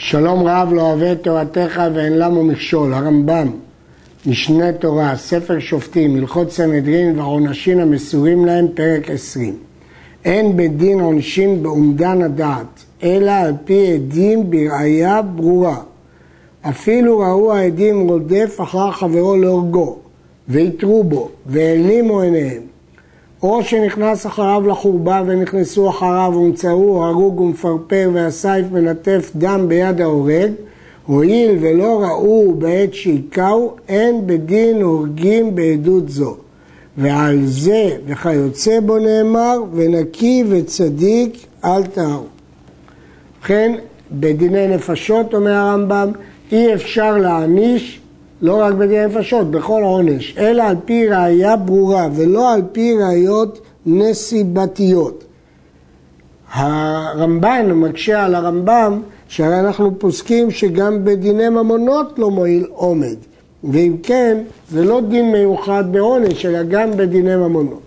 שלום רב לא אוהב את תורתך ואין למו מכשול, הרמב"ם, משנה תורה, ספר שופטים, הלכות סנהדרין והעונשים המסורים להם, פרק עשרים. אין בית דין עונשים באומדן הדעת, אלא על פי עדים בראייה ברורה. אפילו ראו העדים רודף אחר חברו להורגו, ויתרו בו, והעלימו עיניהם. או שנכנס אחריו לחורבה ונכנסו אחריו ומצאו הרוג ומפרפר והסייף מנטף דם ביד ההורג, הואיל ולא ראו בעת שהיכהו, אין בדין הורגים בעדות זו. ועל זה וכיוצא בו נאמר, ונקי וצדיק אל תהרו. ובכן, בדיני נפשות, אומר הרמב"ם, אי אפשר להעניש לא רק בדיני נפשות, בכל עונש, אלא על פי ראייה ברורה ולא על פי ראיות נסיבתיות. הרמב"ן מקשה על הרמב"ם שהרי אנחנו פוסקים שגם בדיני ממונות לא מועיל עומד ואם כן זה לא דין מיוחד בעונש אלא גם בדיני ממונות.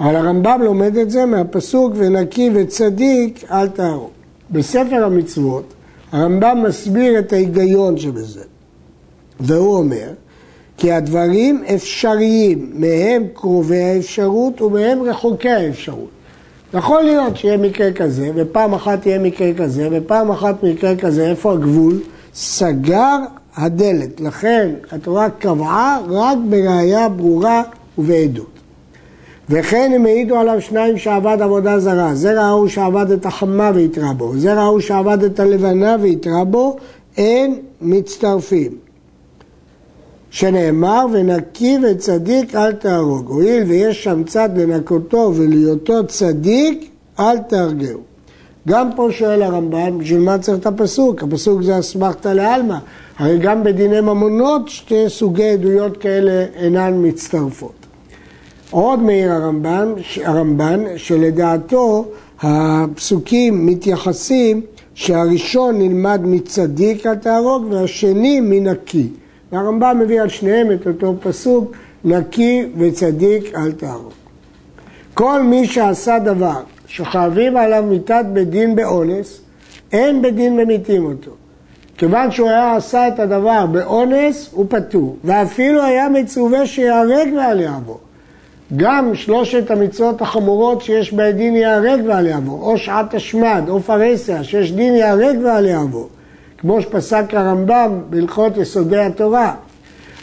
אבל הרמב"ם לומד את זה מהפסוק ונקי וצדיק אל תהרוג. בספר המצוות הרמב"ם מסביר את ההיגיון שבזה. והוא אומר כי הדברים אפשריים, מהם קרובי האפשרות ומהם רחוקי האפשרות. יכול להיות שיהיה מקרה כזה, ופעם אחת יהיה מקרה כזה, ופעם אחת מקרה כזה, איפה הגבול? סגר הדלת. לכן התורה קבעה רק בראייה ברורה ובעדות. וכן הם העידו עליו שניים שעבד עבודה זרה. זה ראו שעבד את החמה ויתרה בו, זה ראו שעבד את הלבנה ויתרה בו, אין מצטרפים. שנאמר ונקי וצדיק אל תהרוג. הואיל ויש שם צד לנקותו ולהיותו צדיק אל תהרגהו. גם פה שואל הרמב"ן, בשביל מה צריך את הפסוק? הפסוק זה אסמכתא לעלמא. הרי גם בדיני ממונות שתי סוגי עדויות כאלה אינן מצטרפות. עוד מעיר הרמב"ן, הרמב"ן שלדעתו הפסוקים מתייחסים שהראשון נלמד מצדיק אל תהרוג והשני מנקי. והרמב"ם מביא על שניהם את אותו פסוק, נקי וצדיק אל תהרוג. כל מי שעשה דבר שחייבים עליו מיתת בית דין באונס, אין בית דין ממיתים אותו. כיוון שהוא היה עשה את הדבר באונס, הוא פטור. ואפילו היה מצווה שיהרג ואל יעבור. גם שלושת המצוות החמורות שיש בית דין ייהרג ואל יעבור, או שעת השמד, או פרהסיה, שיש דין ייהרג ואל יעבור. כמו שפסק הרמב"ם בהלכות יסודי התורה.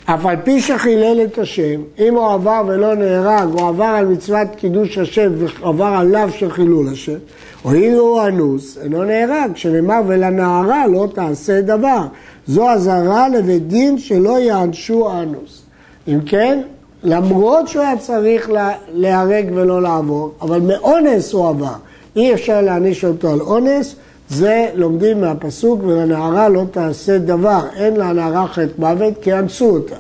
אף על פי שחילל את השם, אם הוא עבר ולא נהרג, או עבר על מצוות קידוש השם ועבר עליו של חילול השם, הואיל הוא אנוס, אינו נהרג, שנאמר ולנערה לא תעשה דבר. זו אזהרה לבית דין שלא יענשו אנוס. אם כן, למרות שהוא היה צריך להיהרג ולא לעבור, אבל מאונס הוא עבר. אי אפשר להעניש אותו על אונס, זה לומדים מהפסוק ולנערה לא תעשה דבר, אין לנערה חטא מוות כי אנסו אותה.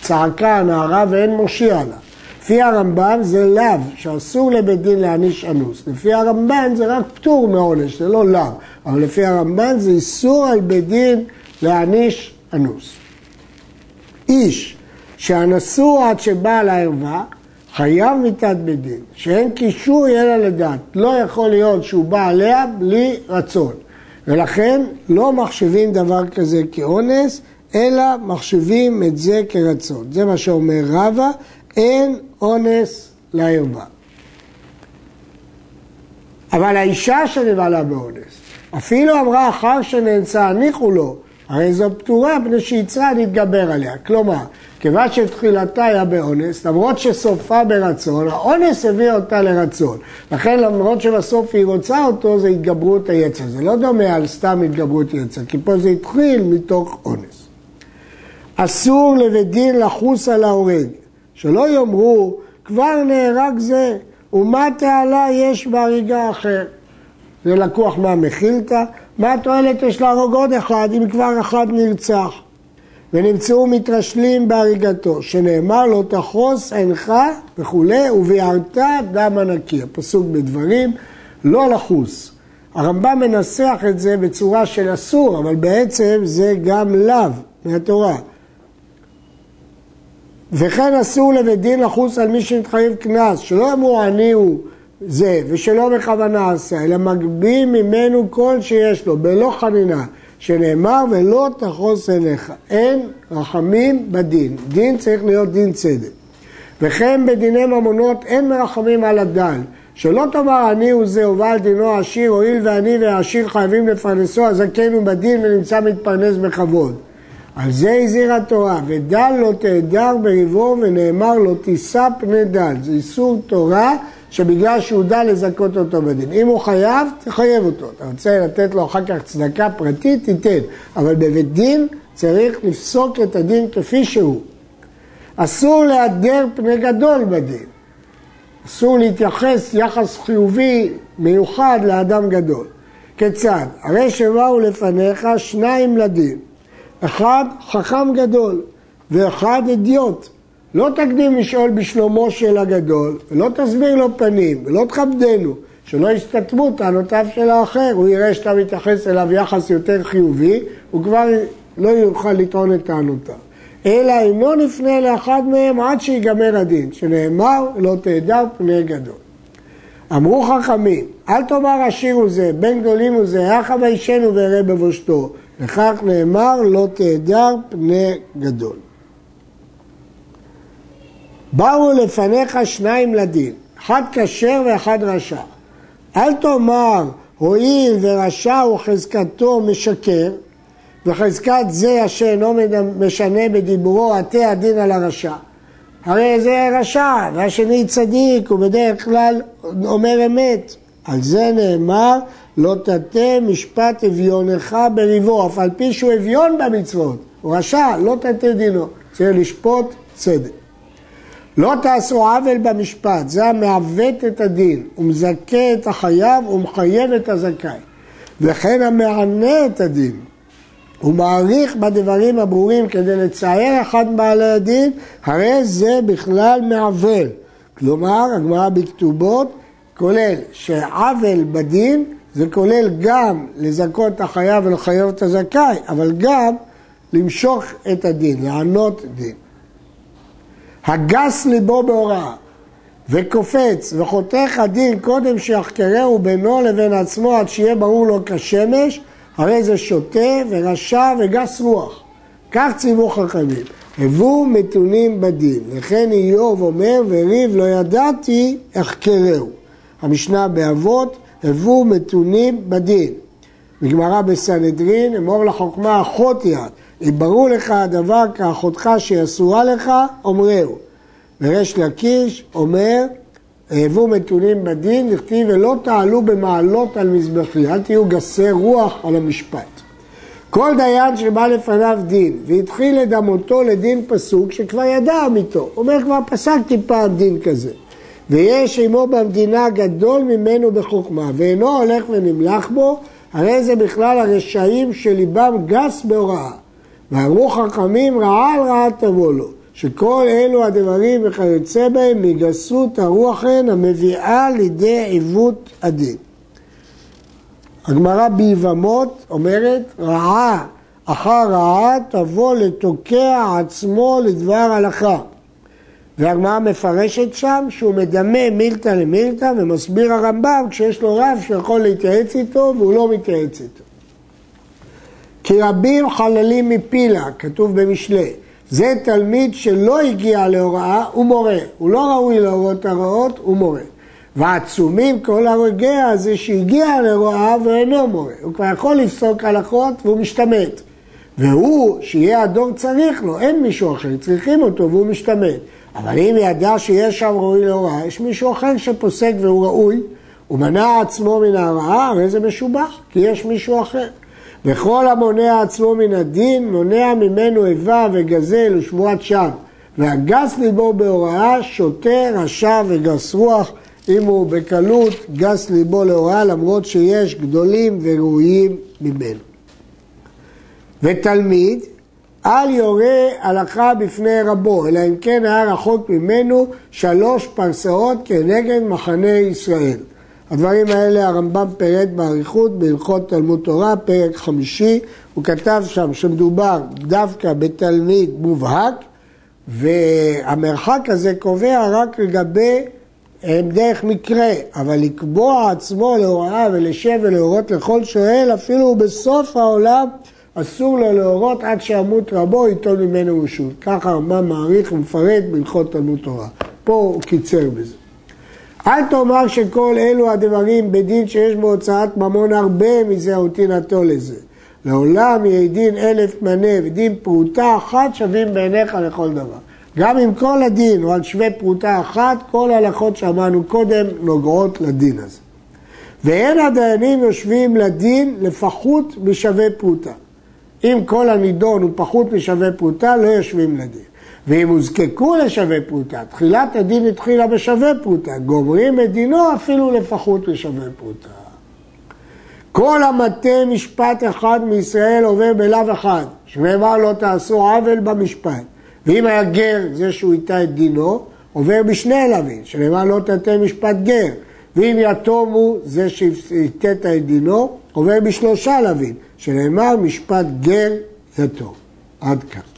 צעקה הנערה ואין מושיע לה. לפי הרמב"ן זה לאו, שאסור לבית דין להעניש אנוס. לפי הרמב"ן זה רק פטור מעונש, זה לא לאו. אבל לפי הרמב"ן זה איסור על בית דין להעניש אנוס. איש שאנסו עד שבא לערווה, חייב מיתת בית דין, שאין קישוי אלא לדעת. לא יכול להיות שהוא בא עליה בלי רצון. ולכן לא מחשיבים דבר כזה כאונס, אלא מחשיבים את זה כרצון. זה מה שאומר רבא, אין אונס לערווה. אבל האישה שנבעלה באונס, אפילו אמרה אחר שנאנסה, הניחו לו, הרי זו פטורה מפני שיצרה להתגבר עליה. כלומר, כיוון שתחילתה היה באונס, למרות שסופה ברצון, האונס הביא אותה לרצון. לכן למרות שבסוף היא רוצה אותו, זה התגברות היצר. זה לא דומה על סתם התגברות יצר, כי פה זה התחיל מתוך אונס. אסור לבית דין לחוס על ההורג, שלא יאמרו, כבר נהרג זה, ומה תעלה יש בהריגה אחר. זה לקוח מהמכילתא, מה התועלת יש להרוג עוד אחד אם כבר אחד נרצח? ונמצאו מתרשלים בהריגתו, שנאמר לו תחוס עינך וכולי, וביערת דם הנקי. הפסוק בדברים, לא לחוס. הרמב"ם מנסח את זה בצורה של אסור, אבל בעצם זה גם לאו מהתורה. וכן אסור לבית דין לחוס על מי שמתחייב קנס, שלא אמרו אני הוא זה, ושלא בכוונה עשה, אלא מגביל ממנו כל שיש לו, בלא חנינה. שנאמר ולא תחוס אליך. אין רחמים בדין. דין צריך להיות דין צדק. וכן בדיני ממונות אין מרחמים על הדל. שלא תאמר אני הוא זה ובעל דינו עשיר, הואיל ואני והעשיר חייבים לפרנסו, הזקן הוא בדין ונמצא מתפרנס בכבוד. על זה הזהירה התורה, ודל לא תהדר בריבו ונאמר לא תישא פני דל. זה איסור תורה שבגלל שהוא דל לזכות אותו בדין. אם הוא חייב, תחייב אותו. אתה רוצה לתת לו אחר כך צדקה פרטית, תיתן. אבל בבית דין צריך לפסוק את הדין כפי שהוא. אסור להדר פני גדול בדין. אסור להתייחס יחס חיובי מיוחד לאדם גדול. כיצד? הרי שבאו לפניך שניים לדין. אחד חכם גדול ואחד אדיוט. לא תקדים לשאול בשלומו של הגדול, ולא תסביר לו פנים, ולא תכבדנו, שלא יסתתמו טענותיו של האחר. הוא יראה שאתה מתייחס אליו יחס יותר חיובי, הוא כבר לא יוכל לטעון את טענותיו. אלא אם לא נפנה לאחד מהם עד שיגמר הדין, שנאמר לא תהדר פני גדול. אמרו חכמים, אל תאמר עשיר הוא זה, בן גדולים הוא זה, יחד וישנו ויראה בבושתו. לכך נאמר לא תהדר פני גדול. באו לפניך שניים לדין, אחד כשר ואחד רשע. אל תאמר הואיל ורשע וחזקתו משקר, וחזקת זה אשר אינו משנה בדיבורו עטה הדין על הרשע. הרי זה רשע, והשני צדיק, הוא בדרך כלל אומר אמת. על זה נאמר, לא תטה משפט אביונך בריבו, אף על פי שהוא אביון במצוות. הוא רשע, לא תטה דינו. צריך לשפוט צדק. לא תעשו עוול במשפט, זה המעוות את הדין, הוא מזכה את החייב ומחייב את הזכאי. וכן המענה את הדין, הוא מעריך בדברים הברורים כדי לצייר אחד מבעלי הדין, הרי זה בכלל מעוול. כלומר, הגמרא בכתובות כולל שעוול בדין זה כולל גם לזכות את החייב ולחייב את הזכאי, אבל גם למשוך את הדין, לענות דין. הגס ליבו בהוראה וקופץ וחותך הדין קודם שיחקרהו בינו לבין עצמו עד שיהיה ברור לו כשמש, הרי זה שוטה ורשע וגס רוח. כך ציוו חכמים. הבו מתונים בדין, וכן איוב אומר וריב לא ידעתי אחקרהו. המשנה באבות, הבו מתונים בדין. בגמרא בסנהדרין, אמור לחוכמה אחות יד, אם ברור לך הדבר כאחותך שהיא אסורה לך, אומרהו. וריש לקיש אומר, הבו מתונים בדין, נכתיב ולא תעלו במעלות על מזבחי, אל תהיו גסי רוח על המשפט. כל דיין שבא לפניו דין והתחיל לדמותו לדין פסוק שכבר ידע אמיתו, אומר כבר פסקתי פעם דין כזה. ויש עמו במדינה גדול ממנו בחוכמה ואינו הולך ונמלח בו, הרי זה בכלל הרשעים שליבם גס בהוראה. ואמרו חכמים רעה על רעה תבוא לו. שכל אלו הדברים וכיוצא בהם מגסות הרוח הן המביאה לידי עיוות הדין. הגמרא ביבמות אומרת רעה אחר רעה תבוא לתוקע עצמו לדבר הלכה. והגמרא מפרשת שם שהוא מדמה מילתא למילתא ומסביר הרמב"ם כשיש לו רב שיכול להתייעץ איתו והוא לא מתייעץ איתו. כי רבים חללים מפילה, כתוב במשלי, זה תלמיד שלא הגיע להוראה, הוא מורה. הוא לא ראוי להוראות הרעות, הוא מורה. ועצומים כל הרגע זה שהגיע להוראה ואינו מורה. הוא כבר יכול לפסוק הלכות והוא משתמט. והוא, שיהיה הדור צריך לו, אין מישהו אחר, צריכים אותו והוא משתמט. אבל אם ידע שיש שם ראוי להוראה, יש מישהו אחר שפוסק והוא ראוי, הוא מנע עצמו מן ההוראה, הרי זה משובח, כי יש מישהו אחר. וכל המונע עצמו מן הדין, מונע ממנו איבה וגזל ושבועת שם. והגס ליבו בהוראה, שוטה, רשע וגס רוח, אם הוא בקלות גס ליבו להוראה, למרות שיש גדולים וראויים ממנו. ותלמיד, אל יורה הלכה בפני רבו, אלא אם כן היה רחוק ממנו שלוש פרסאות כנגד מחנה ישראל. הדברים האלה הרמב"ם פירט באריכות בהלכות תלמוד תורה, פרק חמישי, הוא כתב שם שמדובר דווקא בתלמיד מובהק והמרחק הזה קובע רק לגבי הם דרך מקרה, אבל לקבוע עצמו להוראה ולשב ולהורות לכל שואל, אפילו בסוף העולם אסור לו להורות עד שימות רבו, ייטול ממנו רשות. ככה הרמב"ם מעריך ומפרט בהלכות תלמוד תורה. פה הוא קיצר בזה. אל תאמר שכל אלו הדברים בדין שיש בו הוצאת ממון הרבה מזה ותינתו לזה. לעולם יהיה דין אלף מנה ודין פרוטה אחת שווים בעיניך לכל דבר. גם אם כל הדין הוא על שווה פרוטה אחת, כל ההלכות שאמרנו קודם נוגעות לדין הזה. ואין הדיינים יושבים לדין לפחות משווה פרוטה. אם כל הנידון הוא פחות משווה פרוטה, לא יושבים לדין. ואם הוזקקו לשווה פרוטה, תחילת הדין התחילה בשווה פרוטה, גומרים את דינו אפילו לפחות משווה פרוטה. כל המטה משפט אחד מישראל עובר בלאו אחד, שנאמר לא תעשו עוול במשפט. ואם היה גר, זה שהוא איתה את דינו, עובר בשני הלווים, שנאמר לא תטה משפט גר. ואם יתום הוא זה שהתת את דינו, עובר בשלושה לווים, שנאמר משפט גר יתום. עד כאן.